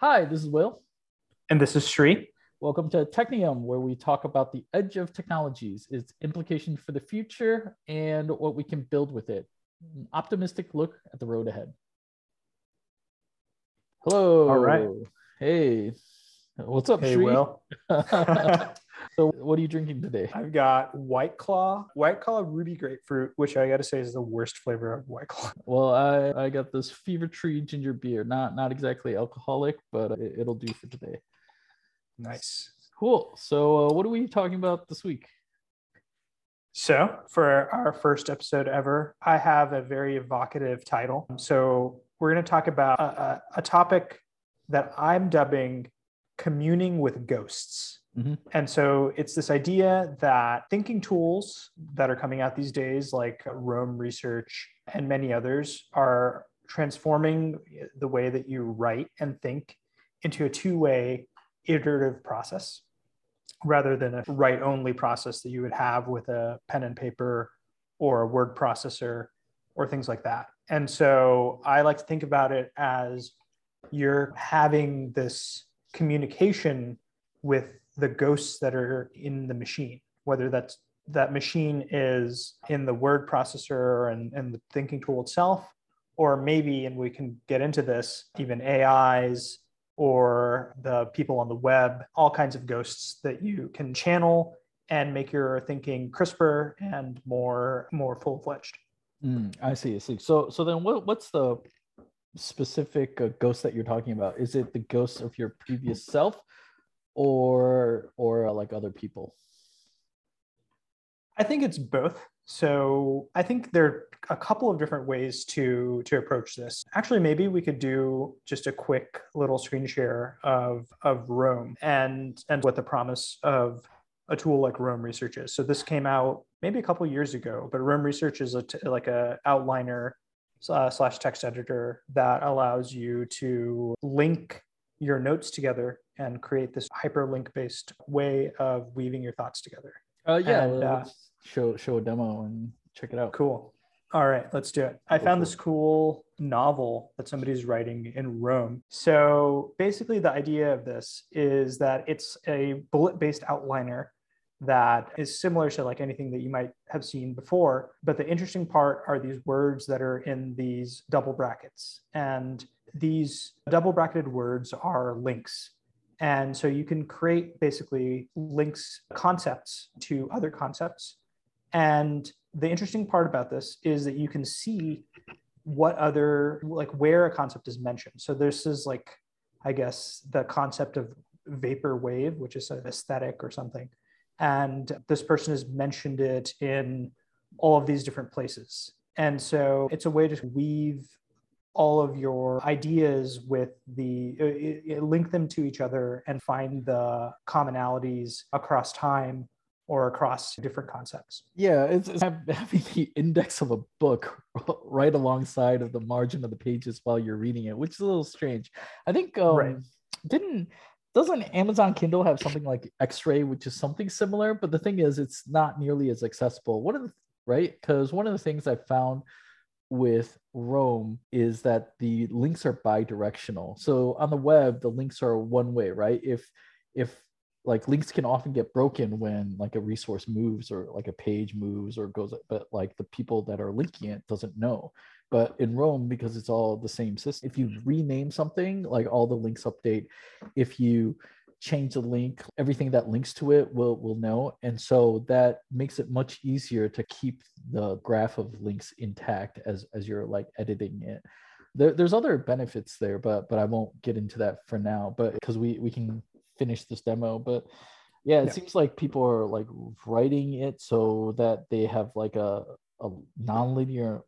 Hi, this is Will. And this is Sri. Welcome to Technium, where we talk about the edge of technologies, its implications for the future, and what we can build with it. An optimistic look at the road ahead. Hello. All right. Hey. What's up, Hey, Sri? Will. So, what are you drinking today? I've got White Claw, White Claw Ruby Grapefruit, which I got to say is the worst flavor of White Claw. Well, I, I got this Fever Tree ginger beer. Not not exactly alcoholic, but it, it'll do for today. Nice. Cool. So, uh, what are we talking about this week? So, for our first episode ever, I have a very evocative title. So, we're going to talk about a, a, a topic that I'm dubbing communing with ghosts. Mhm. And so it's this idea that thinking tools that are coming out these days, like Roam Research and many others, are transforming the way that you write and think into a two way iterative process rather than a write only process that you would have with a pen and paper or a word processor or things like that. And so I like to think about it as you're having this communication with the ghosts that are in the machine, whether that's that machine is in the word processor and, and the thinking tool itself, or maybe, and we can get into this, even AIs or the people on the web, all kinds of ghosts that you can channel and make your thinking crisper and more more full-fledged. Mm, I see. I see. So, so then, what what's the specific uh, ghost that you're talking about? Is it the ghost of your previous self, or or uh, like other people? I think it's both. So I think there are a couple of different ways to to approach this. Actually, maybe we could do just a quick little screen share of of Roam and and what the promise of a tool like Roam Research is. So this came out maybe a couple years ago, but Roam Research is a t- like a outliner uh, slash text editor that allows you to link your notes together and create this hyperlink based way of weaving your thoughts together. Uh, yeah. And, uh, let's show show a demo and check it out. Cool. All right, let's do it. I Go found this cool novel that somebody's writing in Roam. So basically, the idea of this is that it's a bullet based outliner that is similar to like anything that you might have seen before. But the interesting part are these words that are in these double brackets. And these double bracketed words are links. And so you can create basically links, concepts to other concepts. And the interesting part about this is that you can see what other, like where a concept is mentioned. So this is like, I guess, the concept of vapor wave, which is an aesthetic or something. And this person has mentioned it in all of these different places. And so it's a way to weave all of your ideas with the uh, uh, link them to each other and find the commonalities across time or across different concepts. Yeah, it's, it's having the index of a book right alongside of the margin of the pages while you're reading it, which is a little strange. I think um, Right. didn't doesn't Amazon Kindle have something like X-ray, which is something similar, but the thing is, it's not nearly as accessible. One of the right because one of the things I found with Roam is that the links are bi-directional. So on the web, the links are one way, right? If if like links can often get broken when like a resource moves or like a page moves or goes but like the people that are linking it doesn't know but in roam because it's all the same system if you mm-hmm. rename something like all the links update if you change the link everything that links to it will will know and so that makes it much easier to keep the graph of links intact as as you're like editing it there, there's other benefits there but but i won't get into that for now but because we we can finish this demo but yeah it Yeah. seems like people are like writing it so that they have like a a non-linear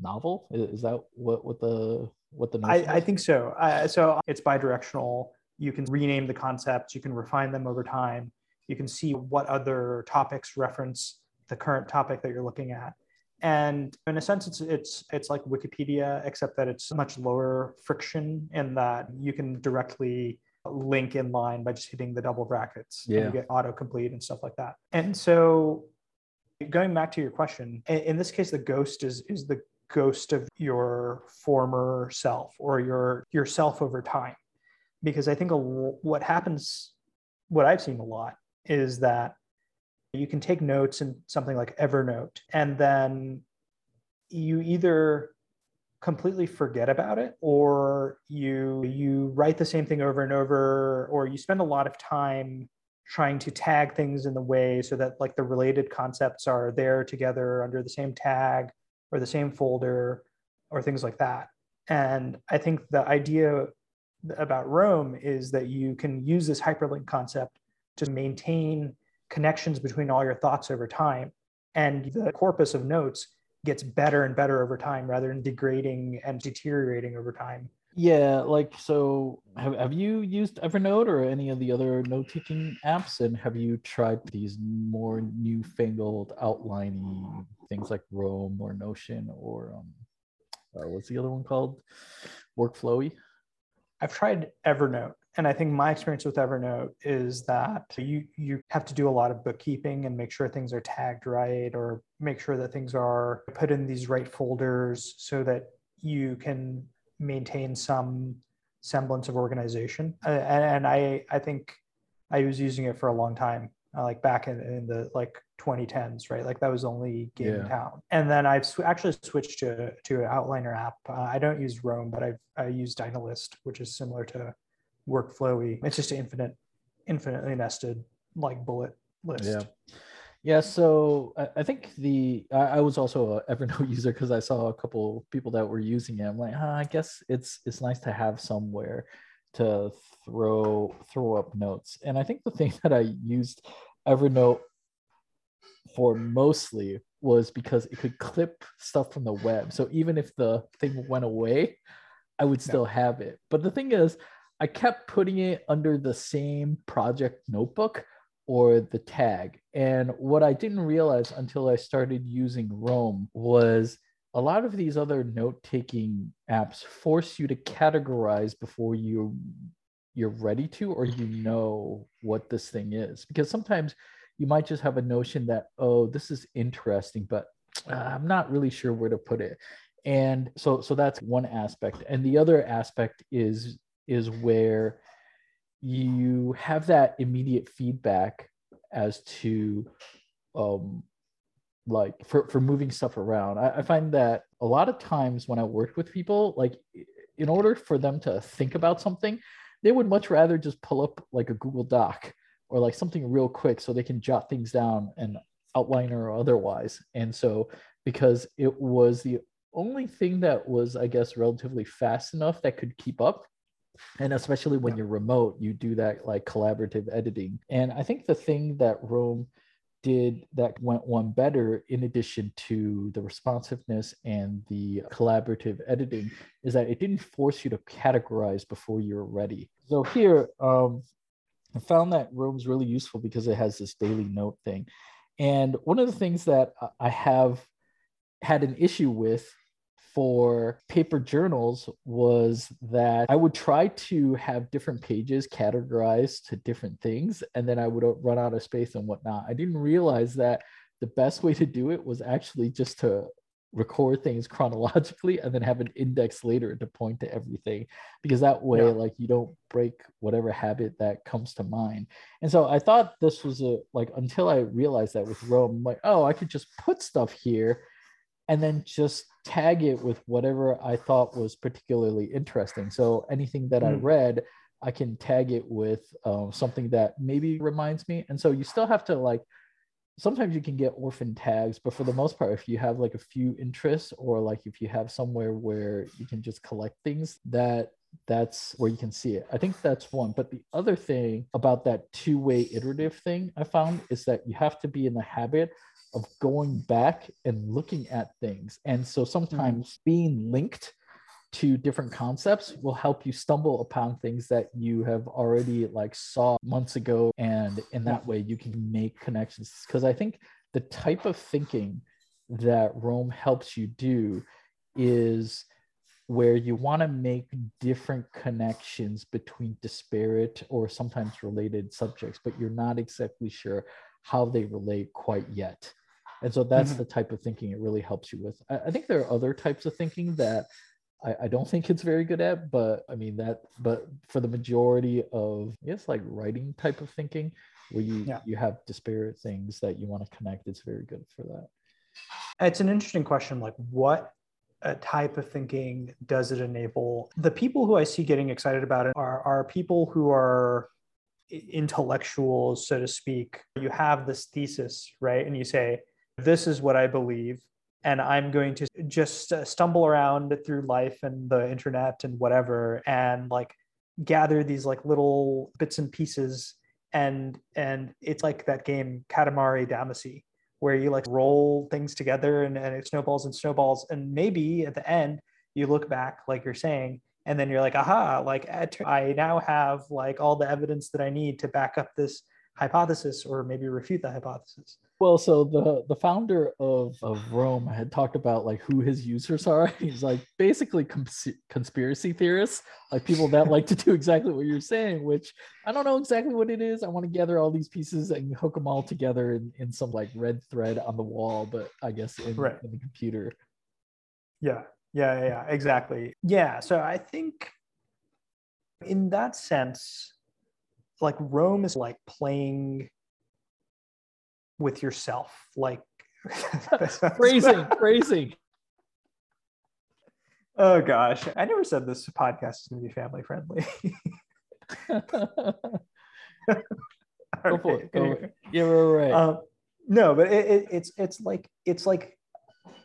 novel is that what what the what the I, I think so. I, so it's bi-directional. You can rename the concepts. You can refine them over time. You can see what other topics reference the current topic that you're looking at. And in a sense, it's it's it's like Wikipedia, except that it's much lower friction in that you can directly link in line by just hitting the double brackets. and Yeah. you get autocomplete and stuff like that. And so going back to your question, in, in this case, the ghost is is the ghost of your former self or your yourself over time. Because I think a, what happens, what I've seen a lot is that you can take notes in something like Evernote, and then you either completely forget about it or you you write the same thing over and over or you spend a lot of time trying to tag things in the way so that like the related concepts are there together under the same tag or the same folder or things like that. And i think the idea about Roam is that you can use this hyperlink concept to maintain connections between all your thoughts over time. And the corpus of notes gets better and better over time rather than degrading and deteriorating over time. Yeah, like so have, have you used Evernote or any of the other note taking apps? And have you tried these more newfangled outlining things like Roam or Notion or um, uh, what's the other one called? Workflowy? I've tried Evernote, and I think my experience with Evernote is that you you have to do a lot of bookkeeping and make sure things are tagged right, or make sure that things are put in these right folders so that you can maintain some semblance of organization. And, and I I think I was using it for a long time, uh, like back in, in the like 2010s, right? Like that was only game yeah. town. And then I've sw- actually switched to to an outliner app. Uh, I don't use Roam, but I've I use Dynalist, which is similar to Workflowy. It's just an infinite, infinitely nested like bullet list. Yeah. Yeah, so I, think the I, was also a Evernote user because I saw a couple people that were using it. I'm like, I guess it's it's nice to have somewhere to throw throw up notes. And I think the thing that I used Evernote for mostly was because it could clip stuff from the web. So even if the thing went away, I would still have it. But the thing is, I kept putting it under the same project notebook or the tag. And what I didn't realize until I started using Roam was a lot of these other note-taking apps force you to categorize before you you're ready to or you know what this thing is because sometimes you might just have a notion that oh this is interesting but uh, i'm not really sure where to put it. And so so that's one aspect. And the other aspect is is where you have that immediate feedback as to um like for for moving stuff around. I, I find that a lot of times when i work with people like in order for them to think about something they would much rather just pull up like a google doc or like something real quick so they can jot things down and outliner or otherwise. And so because it was the only thing that was, I guess, relatively fast enough that could keep up. And especially when yeah. you're remote, you do that like collaborative editing. And I think the thing that Roam did that went one better in addition to the responsiveness and the collaborative editing is that it didn't force you to categorize before you're ready so here um, I found that Roam's really useful because it has this daily note thing. And one of the things that I have had an issue with for paper journals was that I would try to have different pages categorized to different things, and then I would run out of space and whatnot. I didn't realize that the best way to do it was actually just to record things chronologically and then have an index later to point to everything because that way yeah. like you don't break whatever habit that comes to mind and so i thought this was a like until i realized that with roam I'm like oh i could just put stuff here and then just tag it with whatever i thought was particularly interesting so anything that mm. i hmm. read i can tag it with um, something that maybe reminds me and so you still have to like sometimes you can get orphan tags but for the most part if you have like a few interests or like if you have somewhere where you can just collect things that that's where you can see it i think that's one but the other thing about that two-way iterative thing i found is that you have to be in the habit of going back and looking at things and so sometimes mm-hmm. being linked to different concepts will help you stumble upon things that you have already like saw months ago and in that way you can make connections. Because i think the type of thinking that roam helps you do is where you want to make different connections between disparate or sometimes related subjects but you're not exactly sure how they relate quite yet. And so that's mm-hmm. the type of thinking it really helps you with. I, I think there are other types of thinking that I, I don't think it's very good at, but I mean that but for the majority of yes, like writing type of thinking where you Yeah. you have disparate things that you want to connect, it's very good for that. It's an interesting question. Like, what uh, type of thinking does it enable? The people who I see getting excited about it are, are people who are intellectuals, so to speak. You have this thesis, right? And you say, this is what I believe. And I'm going to just uh, stumble around through life and the internet and whatever, and like gather these like little bits and pieces. And and it's like that game Katamari Damacy, where you like roll things together and, and it snowballs and snowballs and maybe at the end you look back like you're saying and then you're like aha like i now have like all the evidence that i need to back up this hypothesis or maybe refute the hypothesis Well, so the the founder of of Roam had talked about like who his users are. He's like basically cons- conspiracy theorists, like people that like to do exactly what you're saying. Which I don't know exactly what it is. I want to gather all these pieces and hook them all together in, in some like red thread on the wall, but I guess in, Right. in the computer. yeah yeah yeah, yeah exactly yeah so i think in that sense like roam is like playing with yourself like Phrasing, phrasing. Oh gosh, I never said this podcast is going to be family friendly. Go for it. Go for it. Yeah, right, right. um, no, but it, it, it's it's like it's like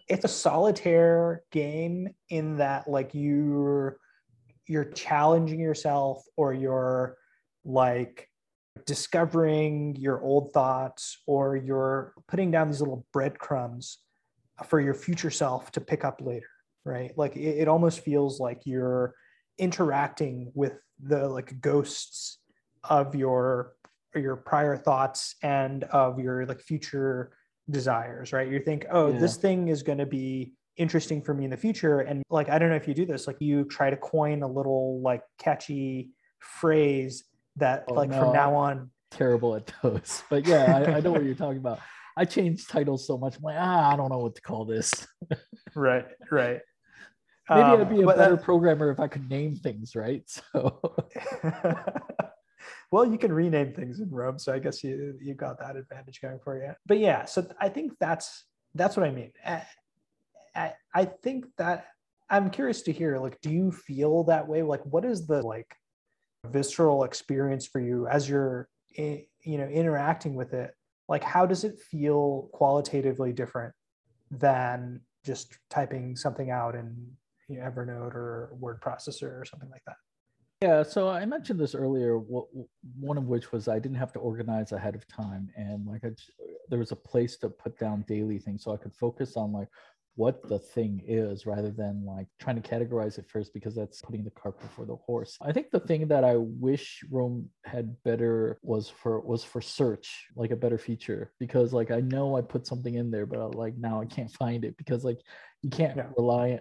it's a solitaire game in that like you're you're challenging yourself or you're like discovering your old thoughts or you're putting down these little breadcrumbs for your future self to pick up later right? Like it, it almost feels like you're interacting with the like ghosts of your your prior thoughts and of your like future desires right? You think oh Yeah. this thing is going to be interesting for me in the future. And like i don't know if you do this like you try to coin a little like catchy phrase that Oh, like no, from now on Terrible at those. But yeah, I, I know what you're talking about. I changed titles so much. I'm like, ah, I don't know what to call this. right right Maybe Um, I'd be a better that- programmer if I could name things, right? So well, you can rename things in Roam, so I guess you you got that advantage going for you. But yeah, so I think that's that's what I mean. I, I, I think that I'm curious to hear. Like, do you feel that way? Like, what is the like visceral experience for you as you're you know interacting with it? Like, how does it feel qualitatively different than just typing something out in you know, Evernote or word processor or something like that? yeah, so I mentioned this earlier. One of which was I didn't have to organize ahead of time, and like I, there was a place to put down daily things, so I could focus on like what the thing is rather than like trying to categorize it first because that's putting the cart before the horse. I think the thing that I wish Roam had better was for was for search, like a better feature because like I know I put something in there, but I, like now I can't find it because like you can't Yeah. rely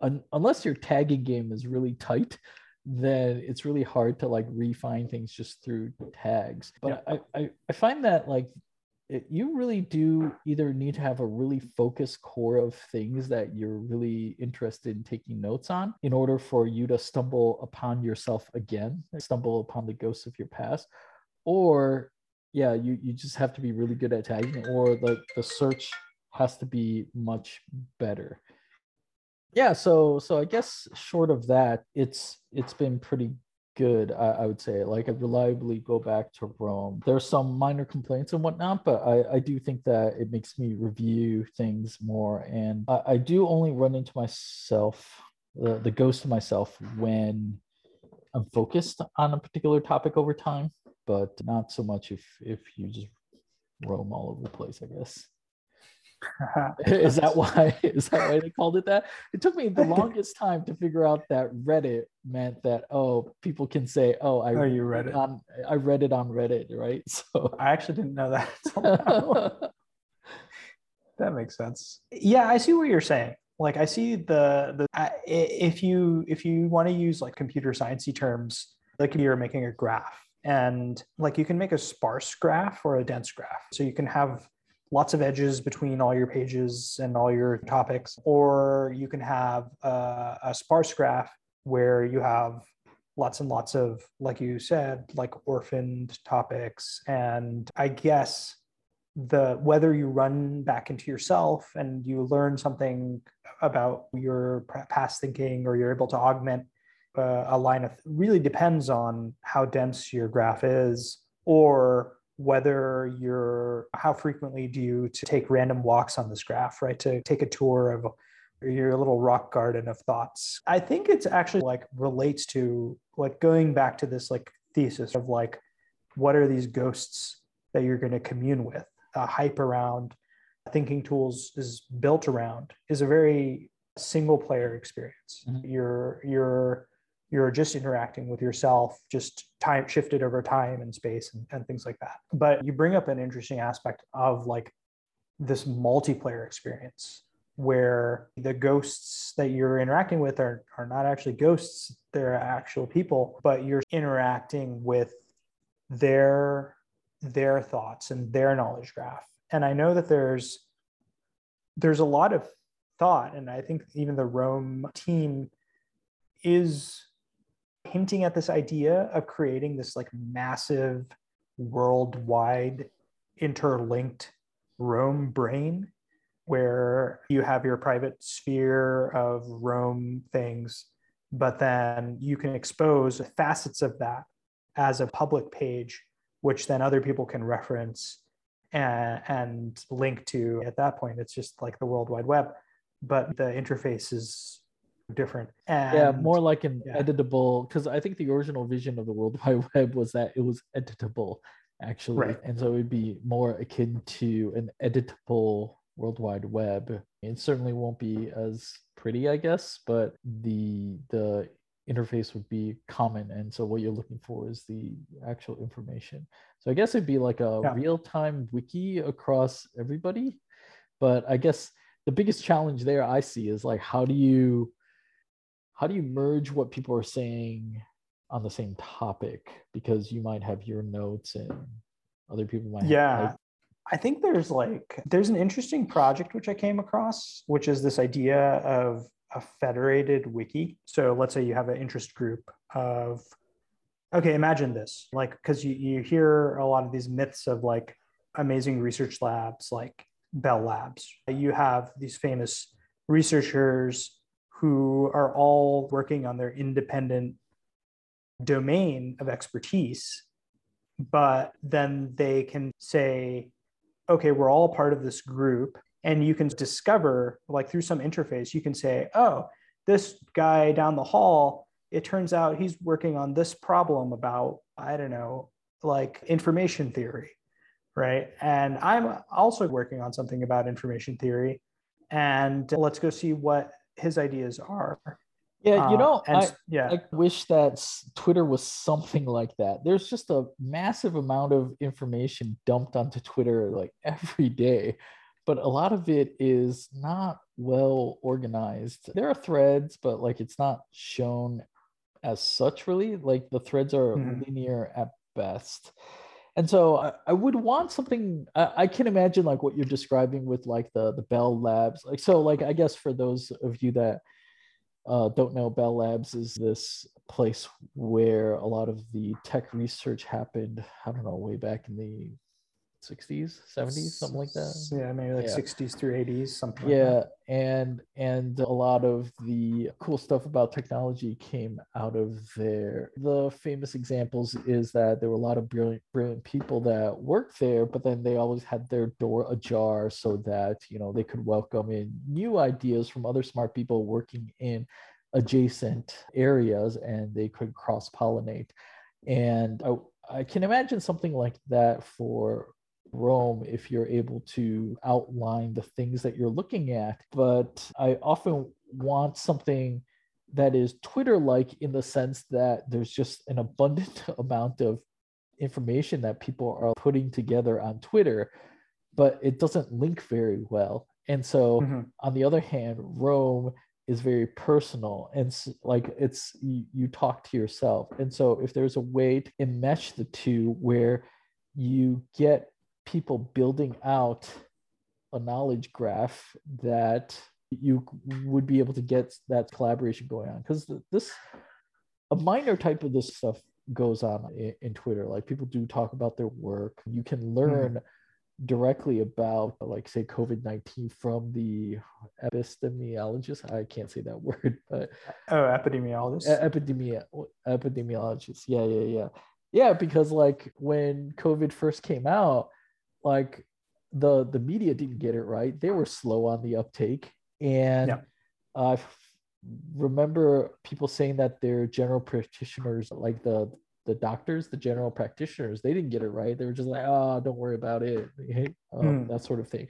un, unless your tagging game is really tight then it's really hard to like refine things just through tags but I, I i find that like it, you really do either need to have a really focused core of things that you're really interested in taking notes on in order for you to stumble upon yourself again stumble upon the ghosts of your past. Or yeah you you just have to be really good at tagging or like the search has to be much better. Yeah so so i guess short of that it's it's been pretty good I, I would say like i reliably go back to roam. There's some minor complaints and whatnot but i i do think that it makes me review things more and i, I do only run into myself the, the ghost of myself when i'm focused on a particular topic over time but not so much if if you just roam all over the place i guess is that why is that why they called it that it took me the longest time to figure out that reddit meant that oh people can say oh i Oh, you read it. on i read it on reddit right so I actually didn't know that. that makes sense. Yeah, I see what you're saying. Like, I see the the I, if you if you want to use like computer sciencey terms, like you're making a graph, and like you can make a sparse graph or a dense graph. So you can have lots of edges between all your pages and all your topics, or you can have a, a sparse graph where you have lots and lots of, like you said, like orphaned topics. And I guess the whether you run back into yourself and you learn something about your past thinking or you're able to augment uh, a line of really depends on how dense your graph is or whether you're how frequently do you to take random walks on this graph right? To take a tour of your little rock garden of thoughts. I think it's actually like relates to like going back to this like thesis of like what are these ghosts that you're going to commune with? A hype around thinking tools is built around is a very single player experience. Mm-hmm. you're you're you're just interacting with yourself just time shifted over time and space and, and things like that. But you bring up an interesting aspect of like this multiplayer experience where the ghosts that you're interacting with are, are not actually ghosts they're actual people but you're interacting with their their thoughts and their knowledge graph. And i know that there's there's a lot of thought and i think even the Roam team is hinting at this idea of creating this like massive worldwide interlinked Roam brain where you have your private sphere of Roam things, but then you can expose facets of that as a public page, which then other people can reference and, and link to. At that point, it's just like the World Wide Web, but the interface is different. And, yeah, more like an yeah. editable, because I think the original vision of the World Wide Web was that it was editable, actually. Right. And so it would be more akin to an editable World Wide Web. It certainly won't be as pretty, I guess, but the the interface would be common. And so what you're looking for is the actual information. So I guess it'd be like a yeah. real-time wiki across everybody. But I guess the biggest challenge there I see is like how do you how do you merge what people are saying on the same topic because you might have your notes and other people might yeah have, I think there's like there's an interesting project which I came across, which is this idea of a federated wiki. So let's say you have an interest group of okay, imagine this. Like because you, you hear a lot of these myths of like amazing research labs like Bell Labs. You have these famous researchers who are all working on their independent domain of expertise, but then they can say, okay, we're all part of this group. And you can discover, like through some interface, you can say, oh, this guy down the hall, it turns out he's working on this problem about, I don't know, like information theory, right? And I'm also working on something about information theory. And let's go see what his ideas are. Yeah, you uh, know, uh, I, yeah. I wish that Twitter was something like that. There's just a massive amount of information dumped onto Twitter like every day, but a lot of it is not well organized. There are threads, but like it's not shown as such really. Like the threads are mm-hmm. linear at best. And so I, I would want something I, I can imagine like what you're describing with like the the Bell Labs. Like so like I guess for those of you that uh, don't know, Bell Labs is this place where a lot of the tech research happened. I don't know, way back in the 60s 70s something like that. Yeah maybe like yeah. 60s through 80s something yeah like and and a lot of the cool stuff about technology came out of there. The famous examples is that there were a lot of brilliant brilliant people that worked there but then they always had their door ajar so that you know they could welcome in new ideas from other smart people working in adjacent areas and they could cross pollinate and I, I can imagine something like that for Roam if you're able to outline the things that you're looking at. But I often want something that is Twitter like in the sense that there's just an abundant amount of information that people are putting together on Twitter, but it doesn't link very well. And so, mm-hmm. on the other hand, Roam is very personal and like it's you, you talk to yourself. And so, if there's a way to enmesh the two where you get people building out a knowledge graph that you would be able to get that collaboration going on. Because this a minor type of this stuff goes on in, in, twitter. Like people do talk about their work. You can hmm. learn mm directly about like say covid-19 from the epidemiologist i can't say that word but oh epidemiologist? Epidemi- epidemiologist. Yeah yeah yeah. Yeah because like when covid first came out like the the media didn't get it right. They were slow on the uptake. And yeah. i remember people saying that their general practitioners like the the doctors the general practitioners they didn't get it right. They were just like oh don't worry about it. Um, mm. that sort of thing.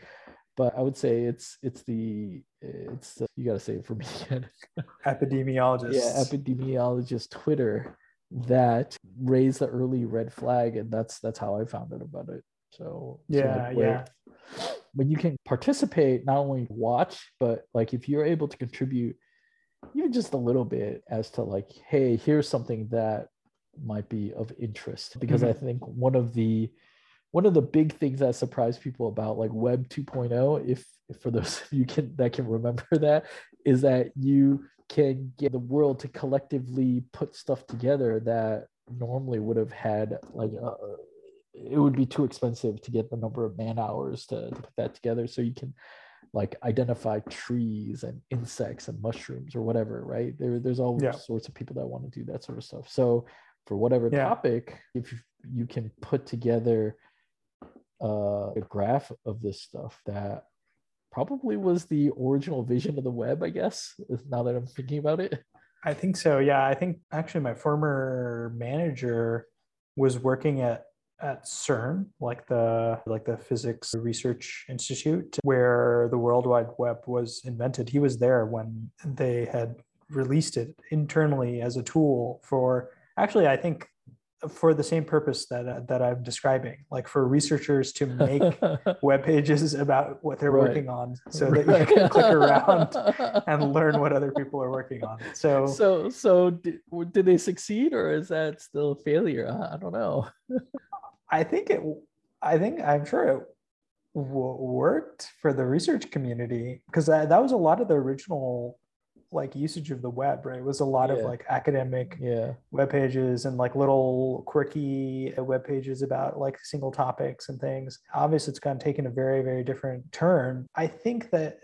But i would say it's it's the it's the, you got to say it for me again. Epidemiologist yeah epidemiologist twitter that raised the early red flag and that's that's how i found out about it so yeah yeah. When you can participate not only watch but like if you're able to contribute even just a little bit as to like hey here's something that might be of interest. Because mm-hmm. i think one of the one of the big things that surprised people about like web 2.0 if, if for those of you can that can remember that is that you can get the world to collectively put stuff together that normally would have had like uh, it would be too expensive to get the number of man hours to, to put that together. So you can like identify trees and insects and mushrooms or whatever right? There, there's all yeah. sorts of people that want to do that sort of stuff. So for whatever yeah. topic if you can put together uh, a graph of this stuff that probably was the original vision of the web i guess now that i'm thinking about it. I think so yeah. I think actually my former manager was working at at CERN, like the like the Physics Research Institute, where the World Wide Web was invented. He was there when they had released it internally as a tool for actually, I think for the same purpose that that I'm describing, like for researchers to make web pages about what they're right. working on, so that you can click around and learn what other people are working on. So, so, so did, did they succeed, or is that still a failure? I don't know. I think it. I think I'm sure it w- worked for the research community because that, that was a lot of the original like usage of the web right it was a lot yeah. of like academic yeah web pages and like little quirky uh, web pages about like single topics and things obviously it's gone taken a very very different turn i think that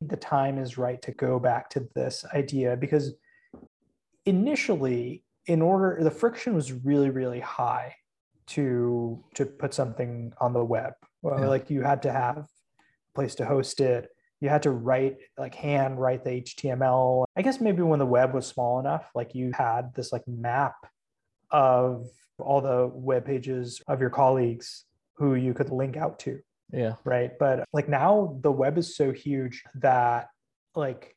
the time is right to go back to this idea because initially in order the friction was really really high to to put something on the web. Well, yeah. Like you had to have a place to host it. You had to write like hand write the HTML. I guess maybe when the web was small enough, like you had this like map of all the web pages of your colleagues who you could link out to. Yeah. Right. But like now the web is so huge that like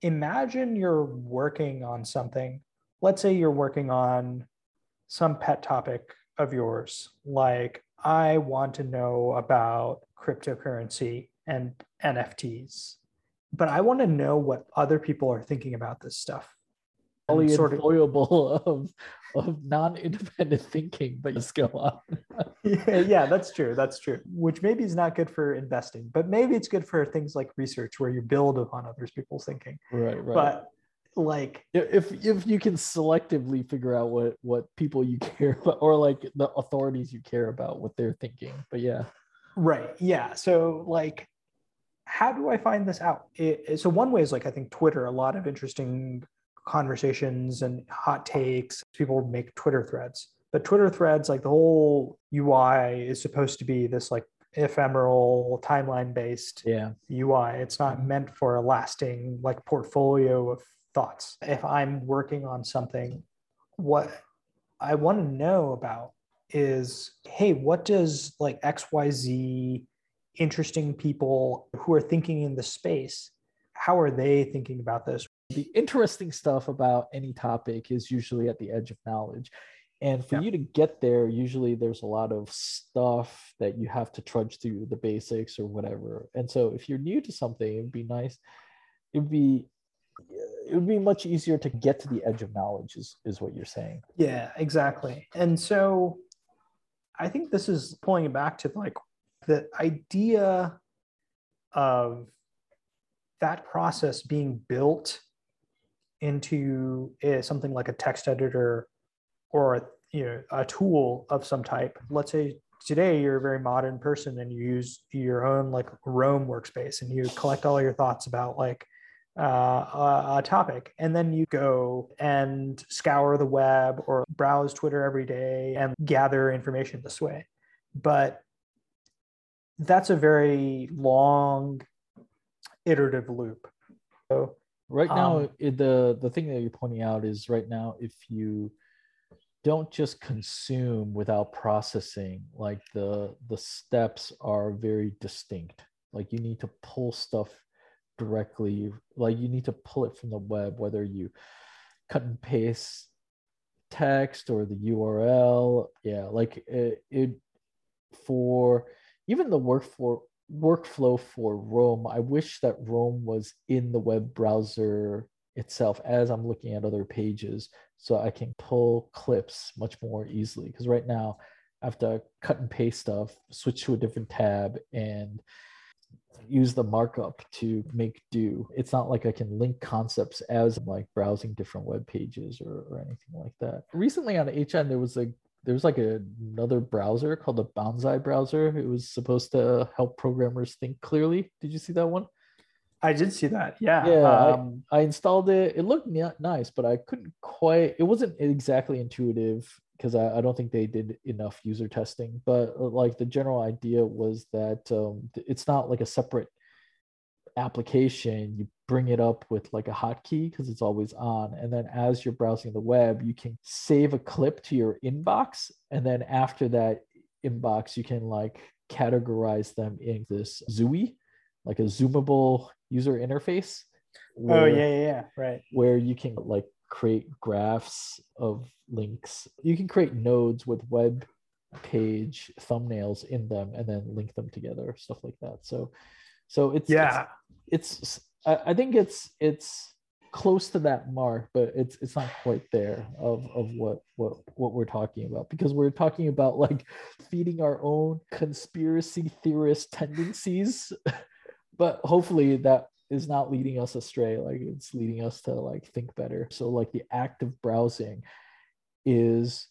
imagine you're working on something. Let's say you're working on some pet topic of yours, like I want to know about cryptocurrency and NFTs, but I want to know what other people are thinking about this stuff. Only sort enjoyable of, of, of non-independent thinking, but just go on. yeah, yeah, that's true. That's true. Which maybe is not good for investing, but maybe it's good for things like research where you build upon others people's thinking. Right, right. But like if if you can selectively figure out what what people you care about or like the authorities you care about what they're thinking but yeah. Right yeah so like how do i find this out? It, so one way is like i think twitter a lot of interesting conversations and hot takes people make twitter threads but twitter threads like the whole ui is supposed to be this like ephemeral timeline based yeah ui it's not meant for a lasting like portfolio of thoughts. If I'm working on something, what I want to know about is hey, what does like XYZ interesting people who are thinking in the space, how are they thinking about this? The interesting stuff about any topic is usually at the edge of knowledge. And for yeah. you to get there, usually there's a lot of stuff that you have to trudge through the basics or whatever. And so if you're new to something, it'd be nice. It'd be it would be much easier to get to the edge of knowledge is, is what you're saying. Yeah exactly. And so i think this is pulling it back to like the idea of that process being built into something like a text editor or a, you know a tool of some type. Let's say today you're a very modern person and you use your own like roam workspace and you collect all your thoughts about like uh, a, topic and then you go and scour the web or browse twitter every day and gather information this way. But that's a very long iterative loop. So right now um, it, the the thing that you're pointing out is right now if you don't just consume without processing like the the steps are very distinct. Like you need to pull stuff directly like you need to pull it from the web whether you cut and paste text or the url yeah like it, it for even the work for workflow for roam i wish that roam was in the web browser itself as i'm looking at other pages so I can pull clips much more easily. Because right now I have to cut and paste stuff, switch to a different tab, and use the markup to make do. It's not like I can link concepts as I'm like browsing different web pages or, or anything like that. Recently on HN, there was a there was like a, another browser called the Banzai browser. It was supposed to help programmers think clearly. Did you see that one? I did see that. Yeah. Yeah. Um, I, I, installed it. It looked nice, but I couldn't quite, it wasn't exactly intuitive because I, I, don't think they did enough user testing. But uh, like the general idea was that um, it's not like a separate application. You bring it up with like a hotkey because it's always on. And then as you're browsing the web, you can save a clip to your inbox. And then after that inbox, you can like categorize them in this Zooey like a zoomable user interface. Where, oh yeah, yeah, yeah, right. Where you can like create graphs of links. You can create nodes with web page thumbnails in them and then link them together, stuff like that. So, so it's yeah, it's, it's I, I think it's it's close to that mark, but it's it's not quite there of of what what what we're talking about because we're talking about like feeding our own conspiracy theorist tendencies but hopefully that is not leading us astray like it's leading us to like think better. So like the act of browsing is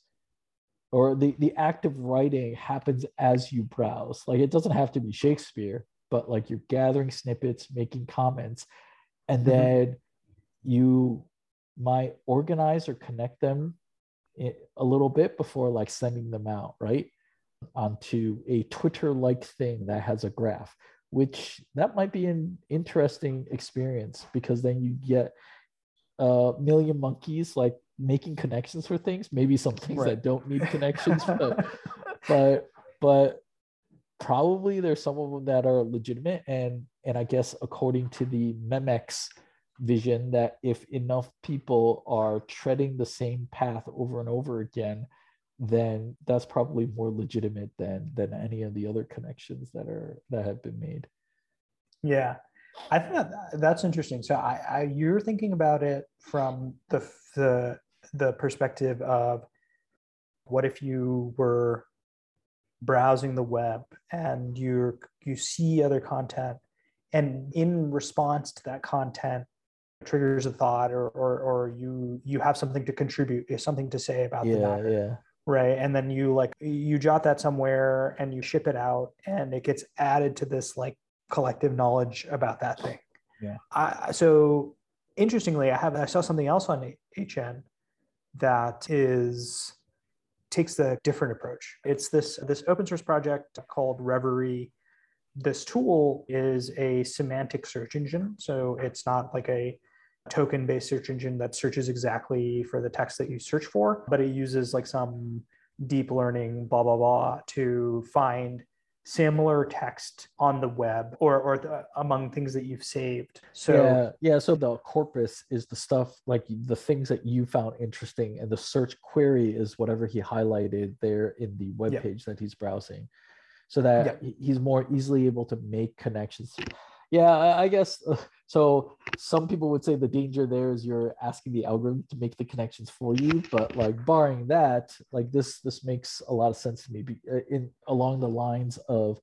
or the the act of writing happens as you browse. Like it doesn't have to be shakespeare but like you're gathering snippets making comments and mm-hmm. then you might organize or connect them a little bit before like sending them out right? Onto a twitter like thing that has a graph which that might be an interesting experience because then you get a million monkeys like making connections for things maybe some things right. that don't need connections but but but probably there's some of them that are legitimate and and i guess according to the memex vision that if enough people are treading the same path over and over again then that's probably more legitimate than than any of the other connections that are that have been made. Yeah. I think that, that's interesting. So I, I you're thinking about it from the the the perspective of what if you were browsing the web and you you see other content and in response to that content triggers a thought or or, or you you have something to contribute something to say about yeah, the matter. yeah right? And then you like you jot that somewhere and you ship it out and it gets added to this like collective knowledge about that thing. Yeah. I, so interestingly i have i saw something else on hn that is takes the different approach. It's this this open source project called reverie. This tool is a semantic search engine. So it's not like a token based search engine that searches exactly for the text that you search for, but it uses like some deep learning, blah, blah, blah, to find similar text on the web or, or the, among things that you've saved. So, yeah, yeah. So the corpus is the stuff like the things that you found interesting, and the search query is whatever he highlighted there in the web page that he's browsing so that he's more easily able to make connections yeah, I guess uh, so. Some people would say the danger there is you're asking the algorithm to make the connections for you, but like barring that, like this this makes a lot of sense to me. Uh, in along the lines of,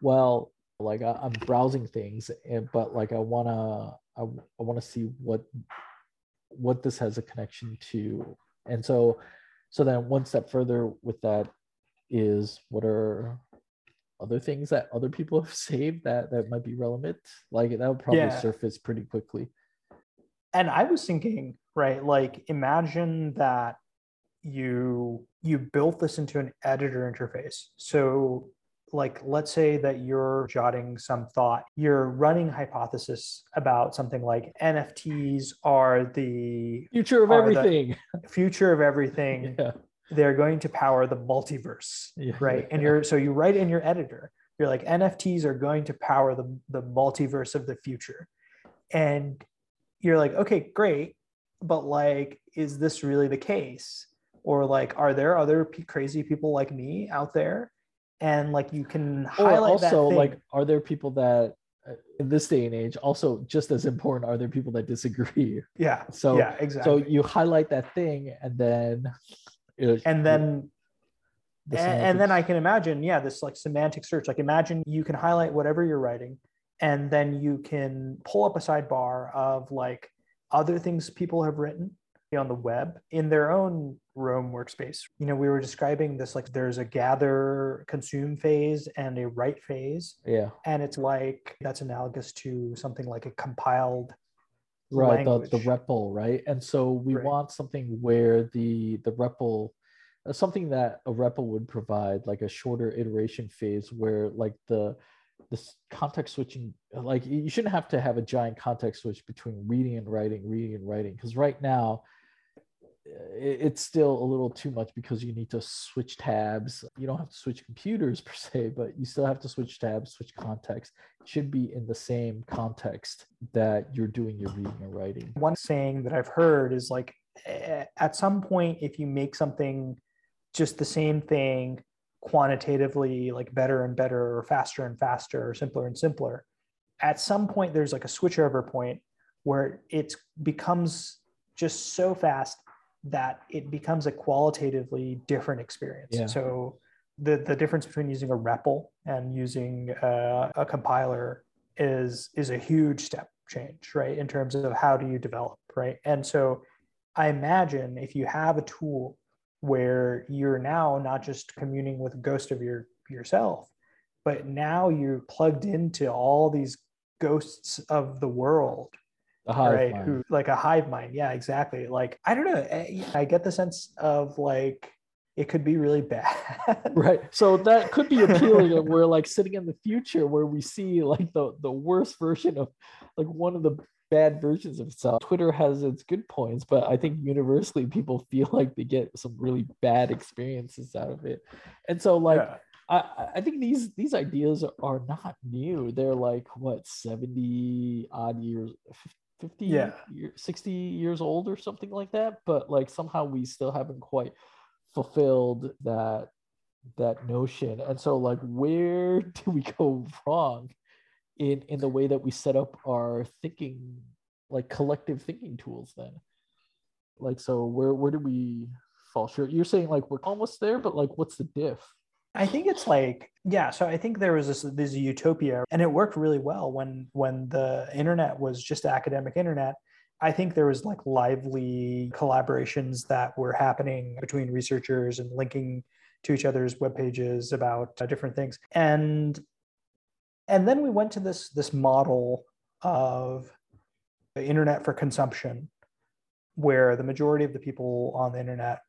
well, like I, am browsing things and but like i want to I, I want to see what what this has a connection to and so so then one step further with that is what are other things that other people have saved that that might be relevant like that would probably yeah. surface pretty quickly and i was thinking right like imagine that you you built this into an editor interface so like let's say that you're jotting some thought you're running hypothesis about something like nfts are the future of everything future of everything yeah. They're going to power the multiverse yeah, right? And you're so you write in your editor you're like nfts are going to power the, the multiverse of the future. And you're like okay great but like is this really the case? Or like are there other p- crazy people like me out there? And like you can highlight also like are there people that uh, in this day and age also just as important are there people that disagree? Yeah so yeah exactly. so you highlight that thing and then and then the and, and then i can imagine yeah this like semantic search like imagine you can highlight whatever you're writing and then you can pull up a sidebar of like other things people have written on the web in their own Roam workspace. You know, we were describing this like there's a gather consume phase and a write phase. Yeah. And it's like that's analogous to something like a compiled right the, the REPL, right? And so we right. want something where the the REPL uh, something that a REPL would provide, like a shorter iteration phase where like the this context switching like you shouldn't have to have a giant context switch between reading and writing reading and writing because right now it's still a little too much because you need to switch tabs. You don't have to switch computers per se, but you still have to switch tabs, switch context. It should be in the same context that you're doing your reading or writing. One saying that I've heard is like eh, at some point, if you make something just the same thing quantitatively, like better and better, or faster and faster, or simpler and simpler, at some point there's like a switchover point where it becomes just so fast that it becomes a qualitatively different experience. Yeah. So the, the difference between using a REPL and using uh, a compiler is is a huge step change, right? In terms of how do you develop, right? And so I imagine if you have a tool where you're now not just communing with a ghost of your yourself, but now you're plugged into all these ghosts of the world right mind. who like a hive mind yeah exactly like i don't know eh, i get the sense of like it could be really bad right so that could be appealing and we're like sitting in the future where we see like the the worst version of like one of the bad versions of itself twitter has its good points but i think universally people feel like they get some really bad experiences out of it and so like yeah. I, I think these these ideas are not new. They're like what 70 odd years, 50 yeah. year, 60 years old or something like that but like somehow we still haven't quite fulfilled that that notion. And so like where do we go wrong in in the way that we set up our thinking like collective thinking tools then? Like so where where do we fall short? You're saying like we're almost there but like what's the diff I think it's like yeah. So I think there was this this utopia, and it worked really well when when the internet was just academic internet. I think there was like lively collaborations that were happening between researchers and linking to each other's web pages about uh, different things, and and then we went to this this model of the internet for consumption, where the majority of the people on the internet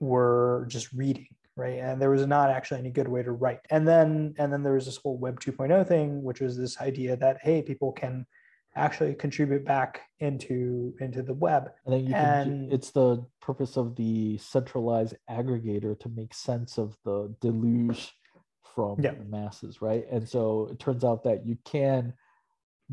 were just reading right? And there was not actually any good way to write. And then and then there was this whole web 2.0 thing which was this idea that hey people can actually contribute back into into the web. And then you and, can it's the purpose of the centralized aggregator to make sense of the deluge from yeah. the masses right? And so it turns out that you can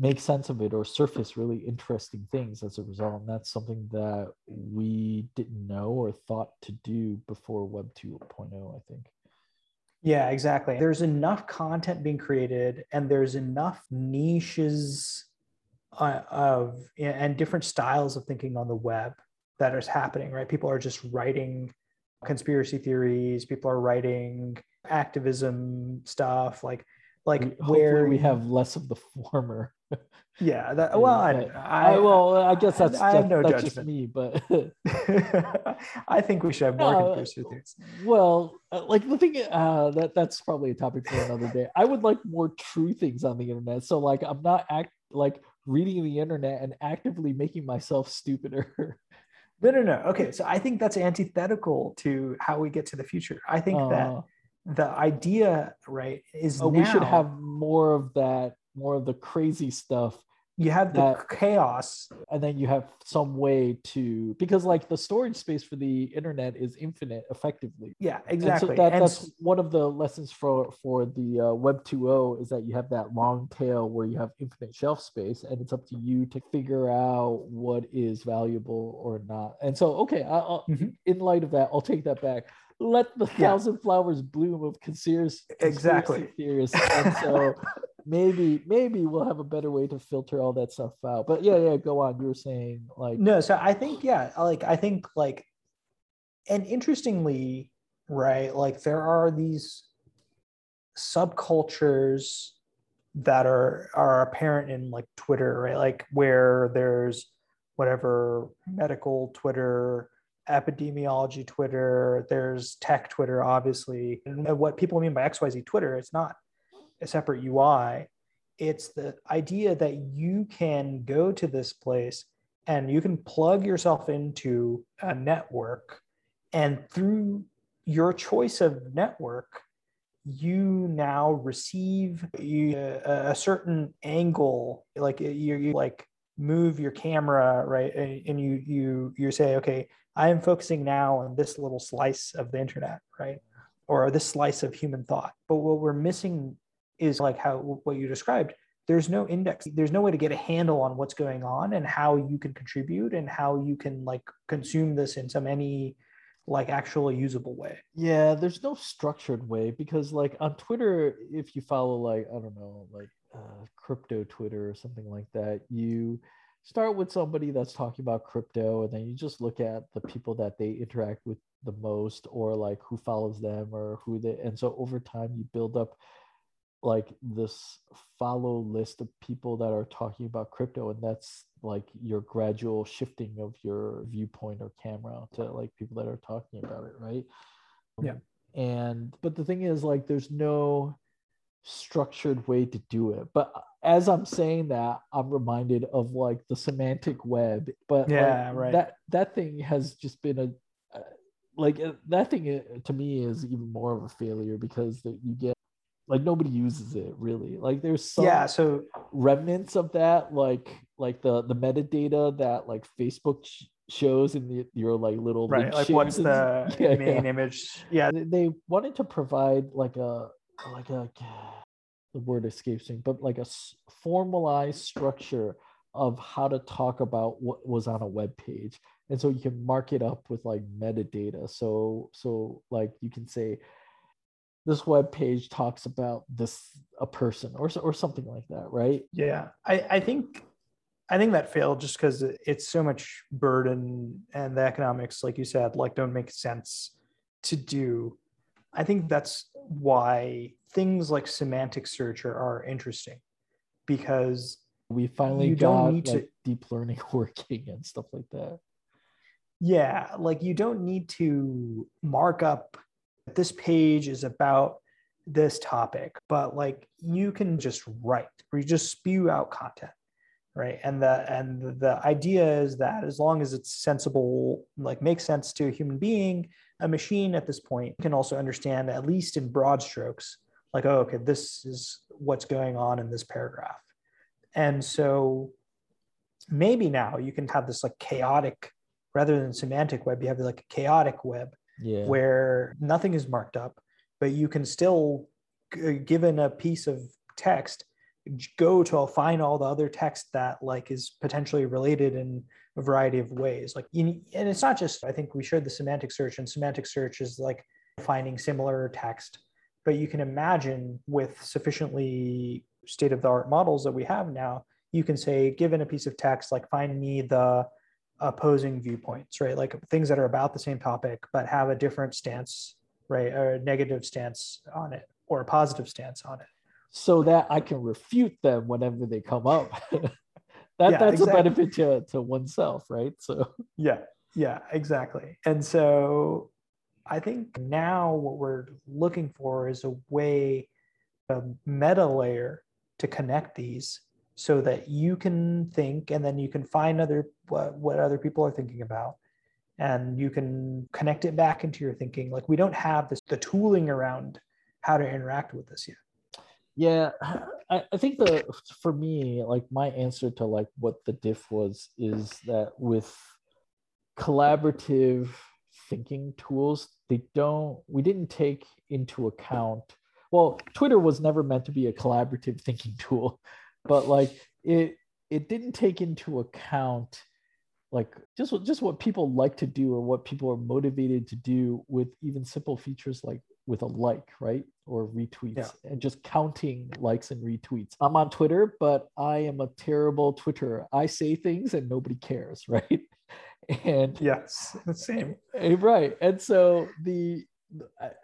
make sense of it or surface really interesting things as a result. And that's something that we didn't know or thought to do before Web 2.0, I think. Yeah, exactly. There's enough content being created and there's enough niches uh, of and different styles of thinking on the web that is happening, right? People are just writing conspiracy theories, people are writing activism stuff like like Hopefully where we have less of the former. Yeah that well I, I, I, well, I guess that's I have just, no that's judgment. me, but I think we should have more No, conclusive things well, uh, like the thing, uh, that that's probably a topic for another day. I would like more true things on the internet. So like, I'm not act like reading the internet and actively making myself stupider. no no no okay so i think that's antithetical to how we get to the future i think that Uh, the idea right is oh, we should have more of that, more of the crazy stuff you have the that- chaos. and then you have some way to because like the storage space for the internet is infinite effectively. Yeah And exactly. so that, And that's one of the lessons for for the uh, web 2.0 is that you have that long tail where you have infinite shelf space and it's up to you to figure out what is valuable or not. And so okay I, I'll, Mhm. in light of that i'll take that back let the Yeah. thousand flowers bloom of conspiracy Exactly. theorists and so maybe maybe we'll have a better way to filter all that stuff out but yeah yeah go on you were saying like no so i think yeah like i think like and interestingly right like there are these subcultures that are are apparent in like twitter right like where there's whatever medical twitter epidemiology twitter there's tech twitter obviously. And what people mean by xyz twitter it's not a separate ui it's the idea that you can go to this place and you can plug yourself into a network and through your choice of network you now receive a, a certain angle. Like you, you like move your camera right? And you you you say okay i am focusing now on this little slice of the internet right? Or this slice of human thought. But what we're missing is like how what you described. There's no index. There's no way to get a handle on what's going on and how you can contribute and how you can like consume this in some any like actually usable way. Yeah, there's no structured way because like on Twitter, if you follow like I don't know, like uh, crypto Twitter or something like that, you start with somebody that's talking about crypto and then you just look at the people that they interact with the most or like who follows them or who they and so over time you build up like this follow list of people that are talking about crypto and that's like your gradual shifting of your viewpoint or camera to like people that are talking about it right Yeah. and but the thing is like there's no structured way to do it but as i'm saying that i'm reminded of like the semantic web but like, Yeah, right. that that thing has just been a uh, like uh, that thing uh, to me is even more of a failure because that you get like nobody uses it really like there's some yeah so remnants of that like like the the metadata that like facebook sh- shows in the, your like little right like what's shades the yeah, main yeah. image yeah they wanted to provide like a like a the word escapes me but like a formalized structure of how to talk about what was on a web page. And so you can mark it up with like metadata. So so like you can say this web page talks about this a person or or something like that right? Yeah. I i think i think that failed just because it's so much burden and the economics like you said like don't make sense to do i think that's why things like semantic search are, are interesting because we finally You don't got need to- deep learning working and stuff like that Yeah, like you don't need to mark up that this page is about this topic, but like you can just write or you just spew out content, right? And the and the idea is that as long as it's sensible, like makes sense to a human being, a machine at this point can also understand at least in broad strokes, like oh, okay, this is what's going on in this paragraph, and so maybe now you can have this like chaotic rather than semantic web you have like a chaotic web yeah. where nothing is marked up but you can still uh, given a piece of text go to find all the other text that like is potentially related in a variety of ways. Like and it's not just i think we shared the semantic search and semantic search is like finding similar text but you can imagine with sufficiently state of the art models that we have now you can say given a piece of text like find me the opposing viewpoints right? Like things that are about the same topic but have a different stance right? Or a negative stance on it or a positive stance on it. So that I can refute them whenever they come up. that Yeah, that's exactly. a benefit to, to oneself, right? So Yeah, yeah, exactly. And so I think now what we're looking for is a way, a meta layer to connect these so that you can think and then you can find other what, what other people are thinking about and you can connect it back into your thinking like we don't have this the tooling around how to interact with this yet yeah, I, I think the for me, like my answer to like what the diff was is that with collaborative thinking tools, they don't we didn't take into account well, Twitter was never meant to be a collaborative thinking tool, but like it it didn't take into account like just just what people like to do or what people are motivated to do with even simple features like with a like right? Or retweets Yeah. and just counting likes and retweets. I'm on twitter but i am a terrible twitterer. I say things and nobody cares right? And yes the same. Eh, right. And so the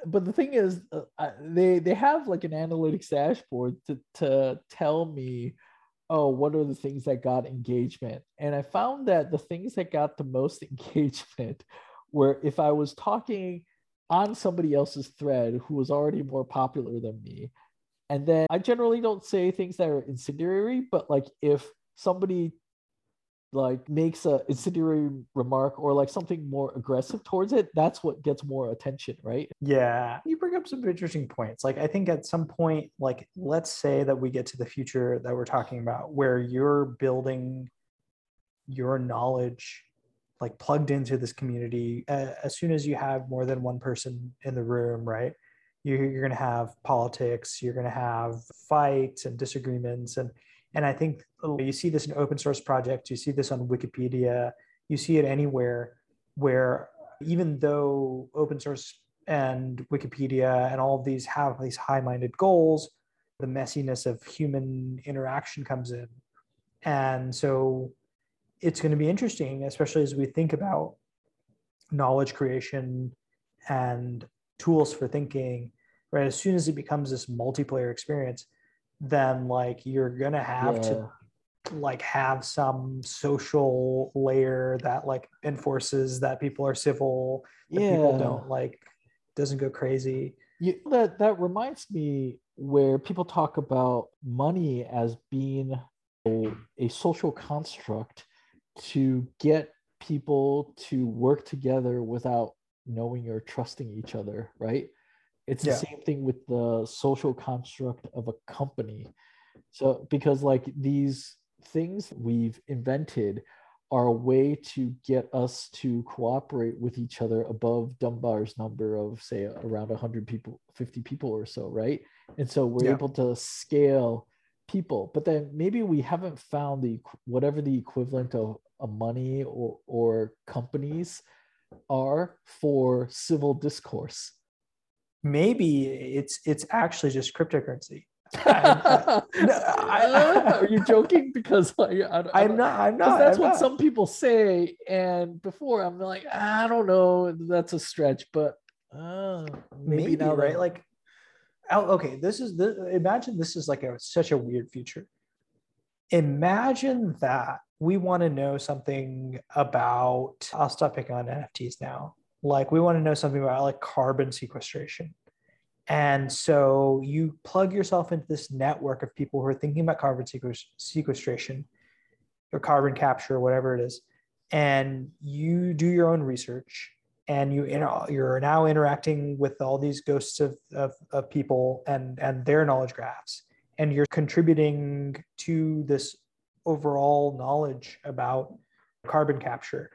but the thing is uh, they they have like an analytics dashboard to to tell me oh what are the things that got engagement? And i found that the things that got the most engagement were if i was talking on somebody else's thread who was already more popular than me. And then i generally don't say things that are incendiary but like if somebody like makes a incendiary remark or like something more aggressive towards it that's what gets more attention right? Yeah, you bring up some interesting points. Like, I think at some point, like, let's say that we get to the future that we're talking about, where you're building your knowledge, like, plugged into this community. Uh, as soon as you have more than one person in the room, right? You're, you're going to have politics, you're going to have fights and disagreements. And, and I think you see this in open source projects, you see this on Wikipedia, you see it anywhere where even though open source and Wikipedia and all of these have these high minded goals, the messiness of human interaction comes in. And so it's going to be interesting, especially as we think about knowledge creation and tools for thinking, right? As soon as it becomes this multiplayer experience, then like you're going to have to like have some social layer that like enforces that people are civil that yeah. people don't like doesn't go crazy. You, that that reminds me where people talk about money as being a, a social construct to get people to work together without knowing or trusting each other right it's the Yeah. same thing with the social construct of a company so because like these things we've invented are a way to get us to cooperate with each other above Dunbar's number of say around 100 people 50 people or so right and so we're Yeah. able to scale people but then maybe we haven't found the whatever the equivalent of a money or or companies are for civil discourse. Maybe it's it's actually just cryptocurrency. I- I- are you joking? Because I, I i'm don't- not i'm not that's I'm what not. some people say and before i'm like i don't know that's a stretch but uh, maybe, maybe, now right? Like Oh, okay. This is the imagine this is like a such a weird future. Imagine that we want to know something about i'll stop picking on nfts now. Like we want to know something about like carbon sequestration. And so you plug yourself into this network of people who are thinking about carbon sequestration or carbon capture or whatever it is and you do your own research and you inter- you're now interacting with all these ghosts of, of, of people and and their knowledge graphs. And you're contributing to this overall knowledge about carbon capture.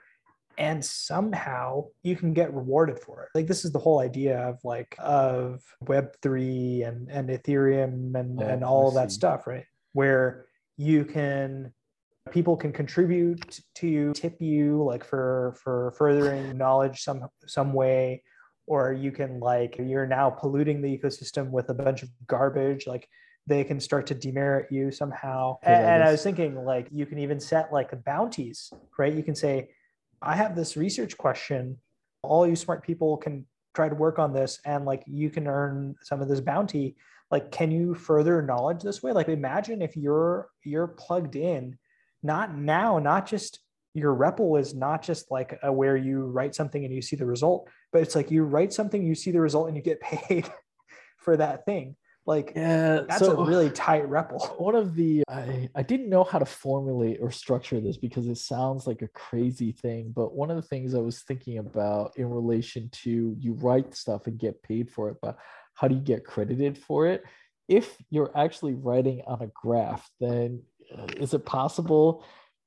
And somehow you can get rewarded for it. Like this is the whole idea of like of web3 and and ethereum and Oh, and all of that stuff right? Where you can people can contribute to you tip you like for for furthering knowledge some some way or you can like you're now polluting the ecosystem with a bunch of garbage like they can start to demerit you somehow. And, and i was thinking like you can even set like bounties right? You can say i have this research question. All you smart people can try to work on this and like you can earn some of this bounty. Like can you further knowledge this way? Like imagine if you're you're plugged in not now not just your REPL is not just like a, where you write something and you see the result but it's like you write something you see the result and you get paid for that thing. Like yeah that's so, a really tight REPL. One of the I, I didn't know how to formulate or structure this because it sounds like a crazy thing but one of the things i was thinking about in relation to you write stuff and get paid for it but how do you get credited for it? If you're actually writing on a graph then is it possible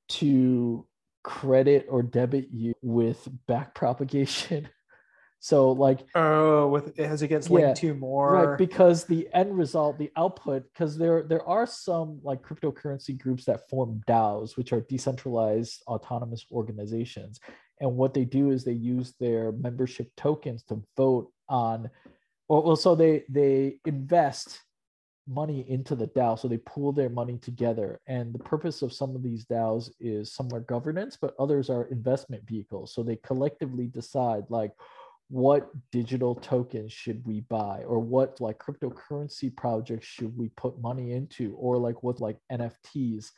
to credit or debit you with back propagation? So like oh, with as it gets linked yeah, to more, right? Because the end result, the output, because there there are some like cryptocurrency groups that form DAOs, which are decentralized autonomous organizations, and what they do is they use their membership tokens to vote on, or well, so they they invest money into the DAO, so they pool their money together, and the purpose of some of these DAOs is some are governance, but others are investment vehicles, so they collectively decide like what digital tokens should we buy or what like cryptocurrency projects should we put money into or like what like nfts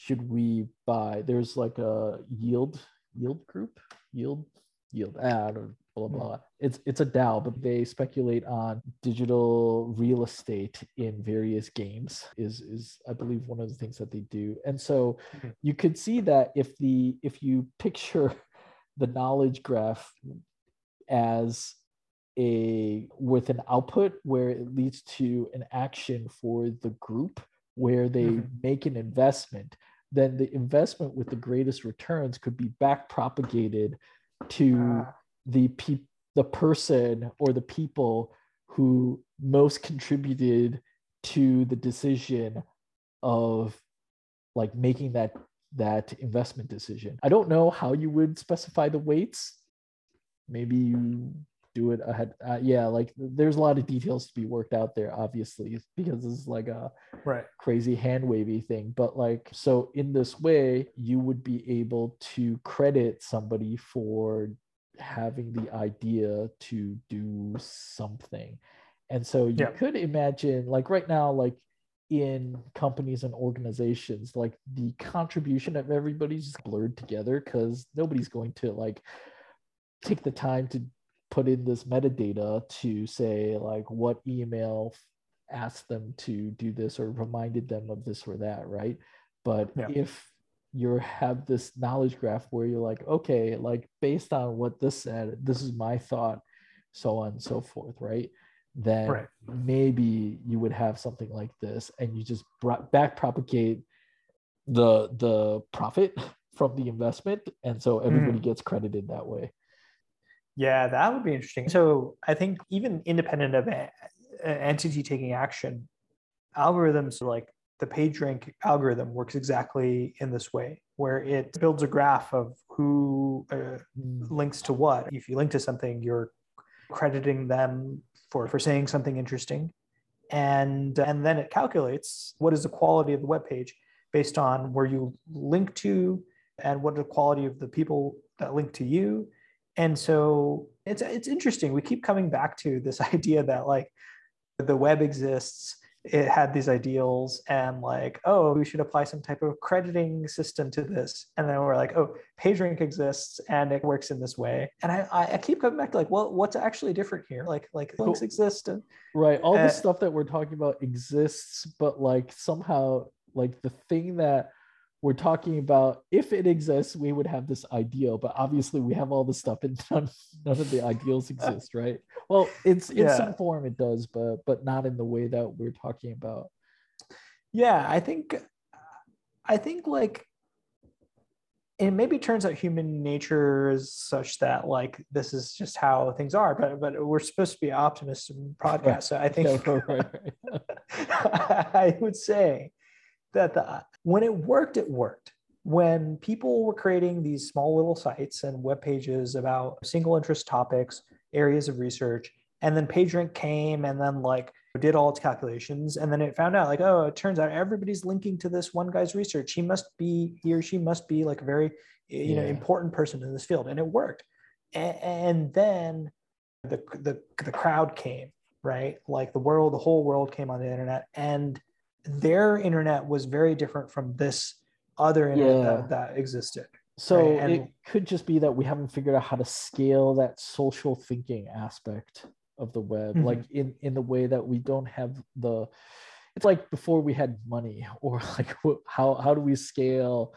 should we buy? There's like a yield yield group? Yield yield ah, ad or blah blah blah it's it's a dao but they speculate on digital real estate in various games is is i believe one of the things that they do and so mm-hmm. you could see that if the if you picture the knowledge graph as a with an output where it leads to an action for the group where they mm-hmm. make an investment then the investment with the greatest returns could be back propagated to uh. The pe- the person or the people who most contributed to the decision of like making that that investment decision. I don't know how you would specify the weights maybe you do it ahead uh, yeah like there's a lot of details to be worked out there obviously because it's like a right crazy hand wavy thing but like so in this way you would be able to credit somebody for having the idea to do something and so you yeah. could imagine like right now like in companies and organizations like the contribution of everybody's just blurred together because nobody's going to like take the time to put in this metadata to say like what email asked them to do this or reminded them of this or that right but yeah. if you have this knowledge graph where you're like okay like based on what this said this is my thought so on and so forth right then right. maybe you would have something like this and you just back propagate the the profit from the investment and so everybody mm. gets credited that way yeah, that would be interesting. So I think even independent of an entity taking action, algorithms like the PageRank algorithm works exactly in this way, where it builds a graph of who uh, links to what. If you link to something, you're crediting them for, for saying something interesting. And, and then it calculates what is the quality of the web page based on where you link to and what the quality of the people that link to you and so it's it's interesting we keep coming back to this idea that like the web exists it had these ideals and like oh we should apply some type of crediting system to this. And then we're like oh pagerank exists and it works in this way. And i i keep coming back to like well what's actually different here? Like like links exist and right. All the eh. stuff that we're talking about exists but like somehow like the thing that we're talking about if it exists, we would have this ideal, but obviously we have all the stuff and none, none of the ideals exist, right? Well, it's in yeah. some form it does, but but not in the way that we're talking about. Yeah, I think I think like it maybe turns out human nature is such that like this is just how things are, but but we're supposed to be optimists in podcast. So I think right, right. I would say that the, when it worked, it worked. When people were creating these small little sites and web pages about single interest topics, areas of research, and then PageRank came and then like did all its calculations, and then it found out like, oh, it turns out everybody's linking to this one guy's research. He must be he or she must be like a very you yeah. know important person in this field, and it worked. And, and then the, the, the crowd came, right? Like the world, the whole world came on the internet and their internet was very different from this other internet Yeah. that, that existed. So Right, and- it could just be that we haven't figured out how to scale that social thinking aspect of the web, Mhm. like in in the way that we don't have the. It's like before we had money, or like how how do we scale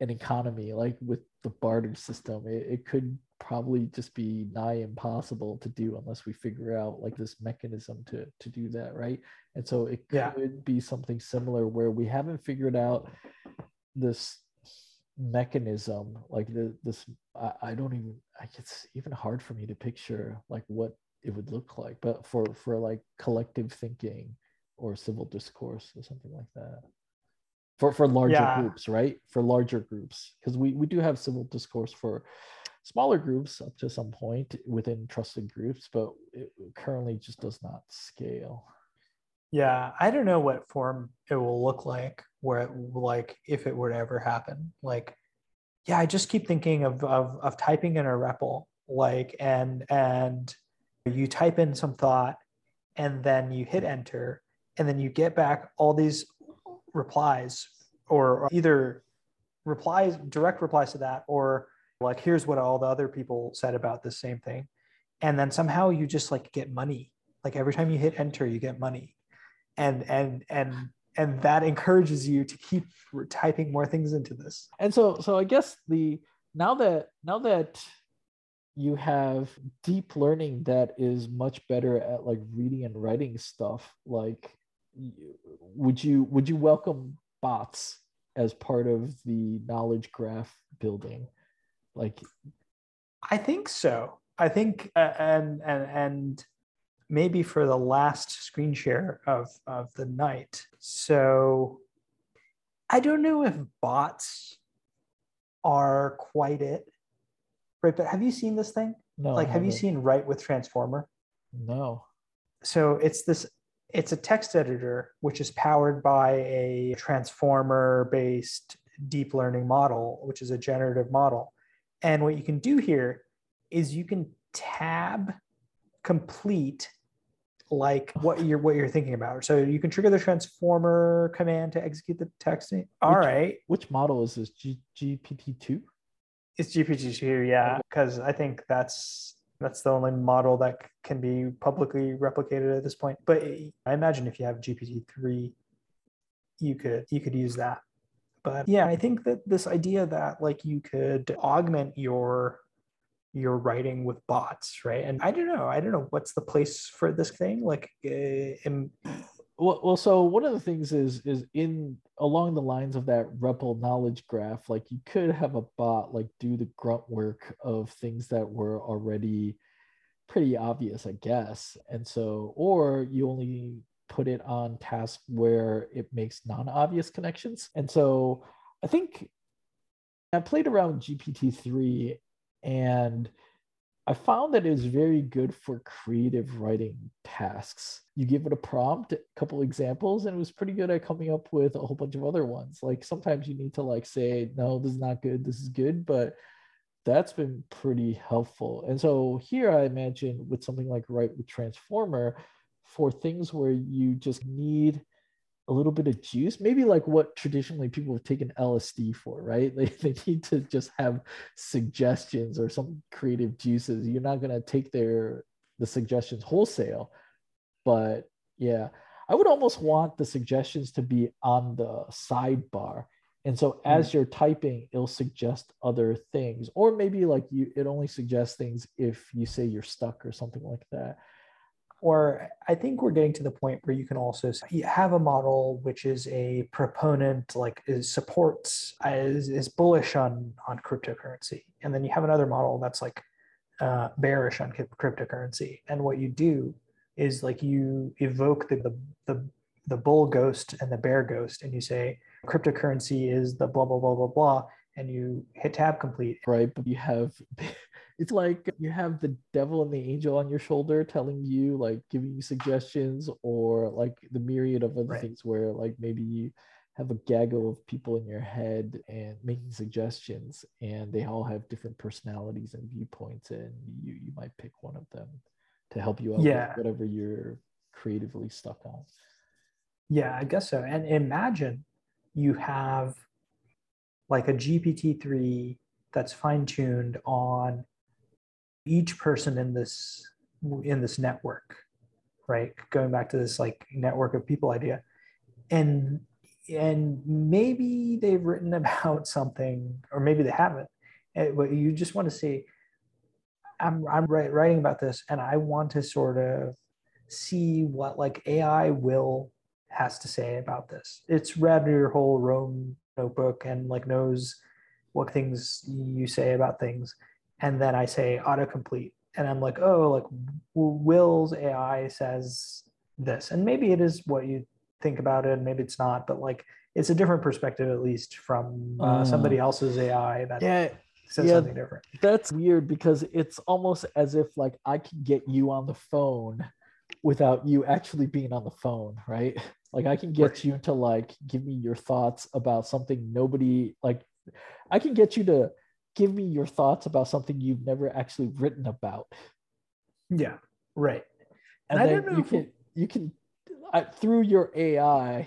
an economy like with the barter system? It, it could probably just be nigh impossible to do unless we figure out like this mechanism to to do that, right? And so it Yeah. could be something similar where we haven't figured out this mechanism like the this I, I don't even like it's even hard for me to picture like what it would look like but for for like collective thinking or civil discourse or something like that for for larger Yeah. groups right for larger groups because we we do have civil discourse for smaller groups up to some point within trusted groups but it currently just does not scale Yeah, I don't know what form it will look like where it like if it to ever happen. Like, yeah, I just keep thinking of of of typing in a REPL, like and and you type in some thought and then you hit enter and then you get back all these replies or either replies direct replies to that or like here's what all the other people said about the same thing. And then somehow you just like get money. Like every time you hit enter you get money. And and and and that encourages you to keep typing more things into this. And so so i guess the now that now that you have deep learning that is much better at like reading and writing stuff like would you would you welcome bots as part of the knowledge graph building like i think so. I think uh, and and and maybe for the last screen share of of the night. So i don't know if bots are quite it right? But have you seen this thing? No like have you seen write with transformer? No. So it's this it's a text editor which is powered by a transformer based deep learning model which is a generative model and what you can do here is you can tab complete like what you're what you're thinking about. So you can trigger the transformer command to execute the text. All Which- right. which model is this? G- gpt-2 it's gpt-2 yeah because i think that's that's the only model that can be publicly replicated at this point. But i imagine if you have gpt-3 you could you could use that but yeah. I think that this idea that like you could augment your your writing with bots right? And i don't know i don't know what's the place for this thing like uh, in, well, well so one of the things is is in along the lines of that REPL knowledge graph like you could have a bot like do the grunt work of things that were already pretty obvious i guess. And so or you only put it on tasks where it makes non-obvious connections and so i think i played around gpt-3 and I found that it was very good for creative writing tasks. You give it a prompt, a couple examples, and it was pretty good at coming up with a whole bunch of other ones. Like sometimes you need to like say, no, this is not good, this is good, but that's been pretty helpful. And so here I imagine with something like Write with Transformer, for things where you just need a little bit of juice, maybe like what traditionally people have taken LSD for, right? They, they need to just have suggestions or some creative juices. You're not gonna take their the suggestions wholesale, but yeah, I would almost want the suggestions to be on the sidebar. And so mm-hmm. as you're typing, it'll suggest other things, or maybe like you, it only suggests things if you say you're stuck or something like that. Or I think we're getting to the point where you can also have a model which is a proponent, like is supports is, is bullish on on cryptocurrency, and then you have another model that's like uh, bearish on cryptocurrency. And what you do is like you evoke the, the the the bull ghost and the bear ghost, and you say cryptocurrency is the blah blah blah blah blah, and you hit tab complete. right? But you have it's like you have the devil and the angel on your shoulder telling you like giving you suggestions or like the myriad of other Right. things where like maybe you have a gaggle of people in your head and making suggestions and they all have different personalities and viewpoints and you you might pick one of them to help you out Yeah. with whatever you're creatively stuck on. Yeah, I guess so. And imagine you have like a GPT-3 that's fine-tuned on each person in this in this network, right? Going back to this like network of people idea. And and maybe they've written about something, or maybe they haven't. Eh, But you just want to see, I'm I'm wri- writing about this, and I want to sort of see what like AI will has to say about this. It's read your whole Roam notebook and like knows what things you say about things. And then I say autocomplete. And I'm like, oh, like Will's AI says this. And maybe it is what you think about it, and maybe it's not, but like it's a different perspective, at least from uh, somebody else's AI that Yeah, says yeah. something different. that's weird because it's almost as if like I can get you on the phone without you actually being on the phone, right? Like I can get Right. you to like give me your thoughts about something nobody like I can get you to give me your thoughts about something you've never actually written about. Yeah, right. And, And I don't know you if- can you can I, through your AI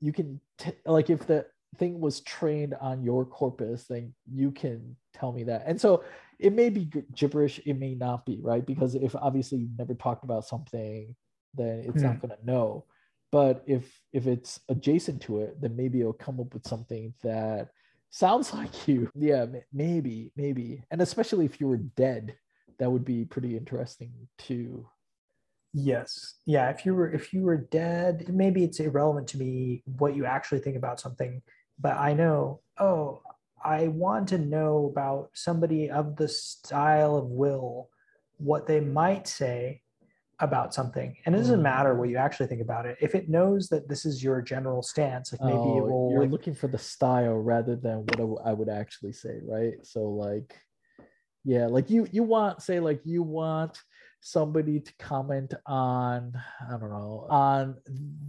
you can t- like if the thing was trained on your corpus then you can tell me that and so it may be gibberish it may not be right because if obviously you've never talked about something then it's not hmm. going to know but if if it's adjacent to it then maybe it'll come up with something that sounds like you yeah maybe maybe and especially if you were dead that would be pretty interesting too Yes. Yeah. If you were if you were dead, maybe it's irrelevant to me what you actually think about something, but I know, oh, I want to know about somebody of the style of will, what they might say about something. And it doesn't Mm. matter what you actually think about it. If it knows that this is your general stance, like maybe it Oh, will you're like, looking for the style rather than what i would actually say, right? So like, yeah, like you you want say like you want somebody to comment on I don't know on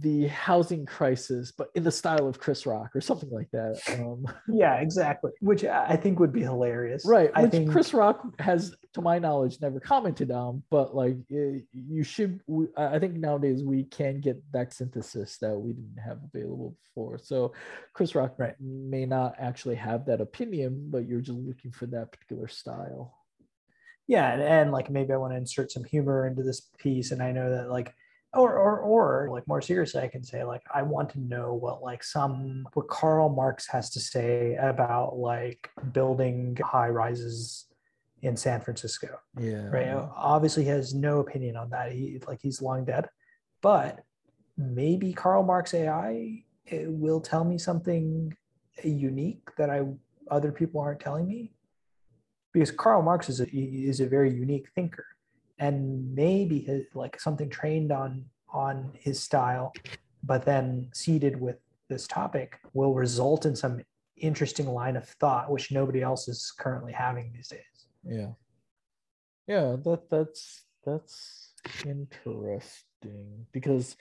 the housing crisis, but in the style of Chris Rock or something like that. Um, yeah, exactly. Which I I think would be hilarious. right, I which think Chris Rock has, to my knowledge, never commented on. But like, you should. I I think nowadays we can get that synthesis that we didn't have available before. So, Chris Rock may not actually have that opinion, but you're just looking for that particular style. yeah and, and like maybe i want to insert some humor into this piece and i know that like or or or like more seriously i can say like i want to know what like some what karl marx has to say about like building high rises in san francisco Yeah. right? Obviously he has no opinion on that. He like he's long dead. But maybe karl marx ai it will tell me something unique that i other people aren't telling me. Because karl marx is a is a very unique thinker. And maybe his, like something trained on on his style but then seeded with this topic will result in some interesting line of thought which nobody else is currently having these days Yeah. Yeah, that that's that's interesting because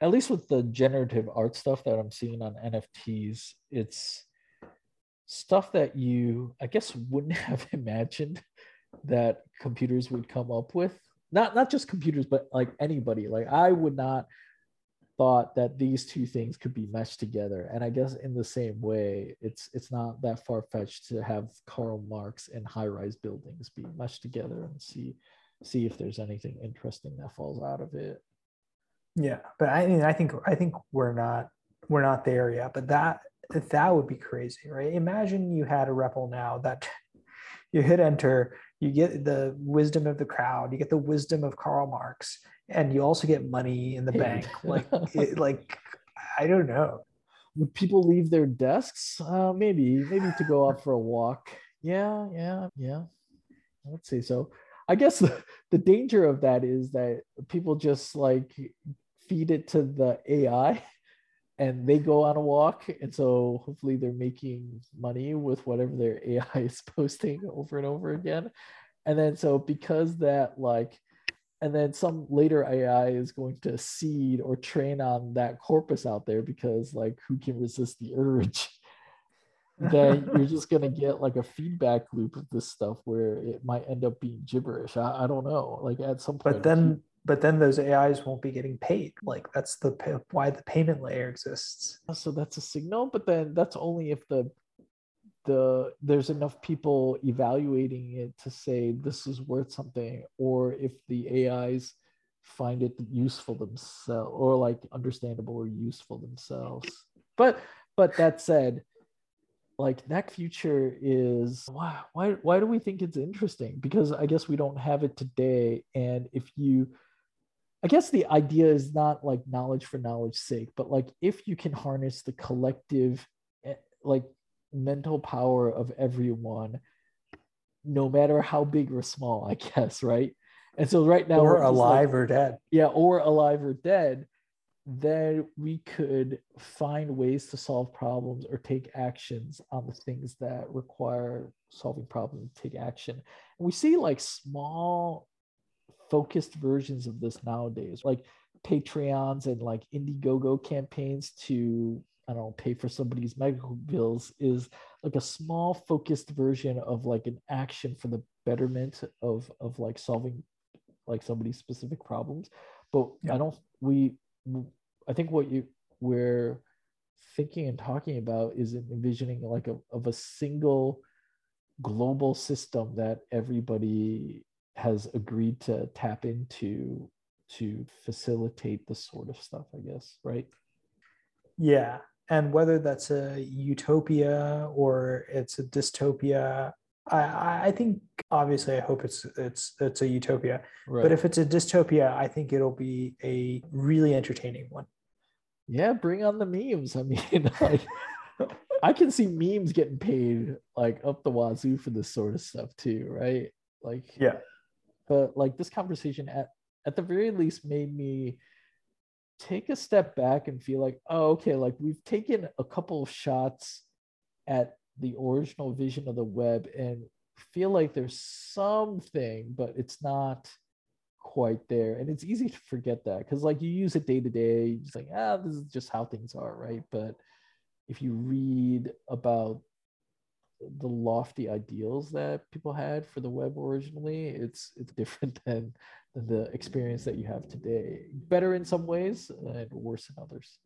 at least with the generative art stuff that I'm seeing on NFTs, it's stuff that you I guess wouldn't have imagined that computers would come up with. Not not just computers, but like anybody. Like I would not thought that these two things could be meshed together. And I guess in the same way, it's it's not that far fetched to have Karl Marx and high-rise buildings be meshed together and see see if there's anything interesting that falls out of it. yeah but i mean i think i think we're not we're not there yet but that that would be crazy right imagine you had a REPL now that you hit enter you get the wisdom of the crowd you get the wisdom of karl marx and you also get money in the bank like it, like i don't know Would people leave their desks? Uh, maybe, maybe to go out for a walk. Yeah, yeah, yeah. Let's say so. I guess the, the danger of that is that people just like feed it to the AI and they go on a walk. And so hopefully they're making money with whatever their AI is posting over and over again. And then so because that like and then some later AI is going to seed or train on that corpus out there because like who can resist the urge? then you're just gonna get like a feedback loop of this stuff where it might end up being gibberish. I, I don't know. Like at some point, but then but then those AIs won't be getting paid. Like that's the why the payment layer exists. So that's a signal, but then that's only if the the there's enough people evaluating it to say this is worth something, or if the AIs find it useful themselves or like understandable or useful themselves. But but that said, like neck future is why why why do we think it's interesting? Because I guess we don't have it today. And if you I guess the idea is not like knowledge for knowledge's sake, but like if you can harness the collective eh, like mental power of everyone, no matter how big or small, I guess, right? And so right now, or alive like, or dead. Yeah, or alive or dead. Then we could find ways to solve problems or take actions on the things that require solving problems, take action. And we see like small focused versions of this nowadays, like Patreons and like Indiegogo campaigns to I don't know, pay for somebody's medical bills is like a small focused version of like an action for the betterment of of like solving like somebody's specific problems. But yeah. I don't we I think what you we're thinking and talking about is envisioning like a of a single global system that everybody has agreed to tap into to facilitate this sort of stuff, I guess, right? Yeah. And whether that's a utopia or it's a dystopia, I, I think obviously I hope it's it's it's a utopia. Right. But if it's a dystopia, I think it'll be a really entertaining one. Yeah, bring on the memes. I mean, like I can see memes getting paid like up the wazoo for this sort of stuff too, right? Like yeah, but like this conversation at at the very least made me take a step back and feel like oh okay like we've taken a couple of shots at the original vision of the web and feel like there's something but it's not quite there. And it's easy to forget that because like you use it day to day just like ah this is just how things are right? But if you read about the lofty ideals that people had for the web originally it's it's different than, than the experience that you have today. Better in some ways and worse in others.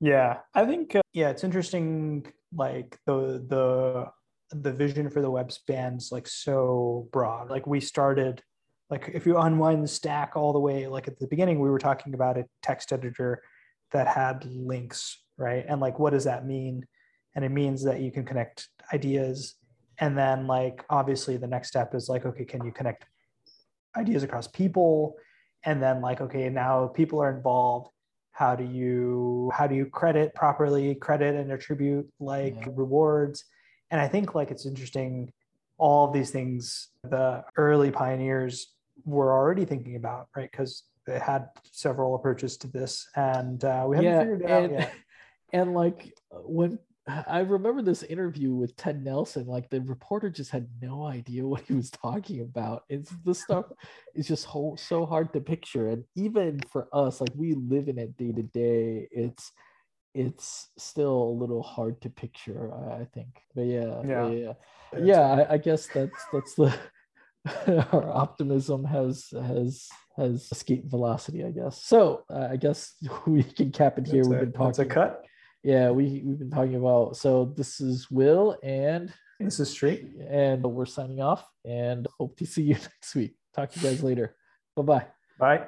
Yeah i think uh, yeah it's interesting like the the the vision for the web spans like so broad. Like we started like if you unwind the stack all the way like at the beginning we were talking about a text editor that had links right? And like what does that mean and it means that you can connect ideas. And then like obviously the next step is like okay can you connect ideas across people? And then like okay now people are involved. How do you how do you credit properly credit and attribute like yeah. rewards? And i think like it's interesting all of these things the early pioneers were already thinking about right? Because they had several approaches to this and uh, we haven't yeah, figured it and, out yet. and like when I remember this interview with Ted Nelson. Like the reporter just had no idea what he was talking about. It's the stuff is just ho- so hard to picture, and even for us, like we live in it day to day, it's it's still a little hard to picture. I, I think, but yeah, yeah, yeah, yeah. yeah I, I, guess that's that's the our optimism has has has escaped velocity. I guess so. Uh, I guess we can cap it here. That's We've a, been talking. That's a cut yeah, we we've been talking about. So this is Will and this is Street, and we're signing off. And hope to see you next week. Talk to you guys later. Bye-bye. Bye.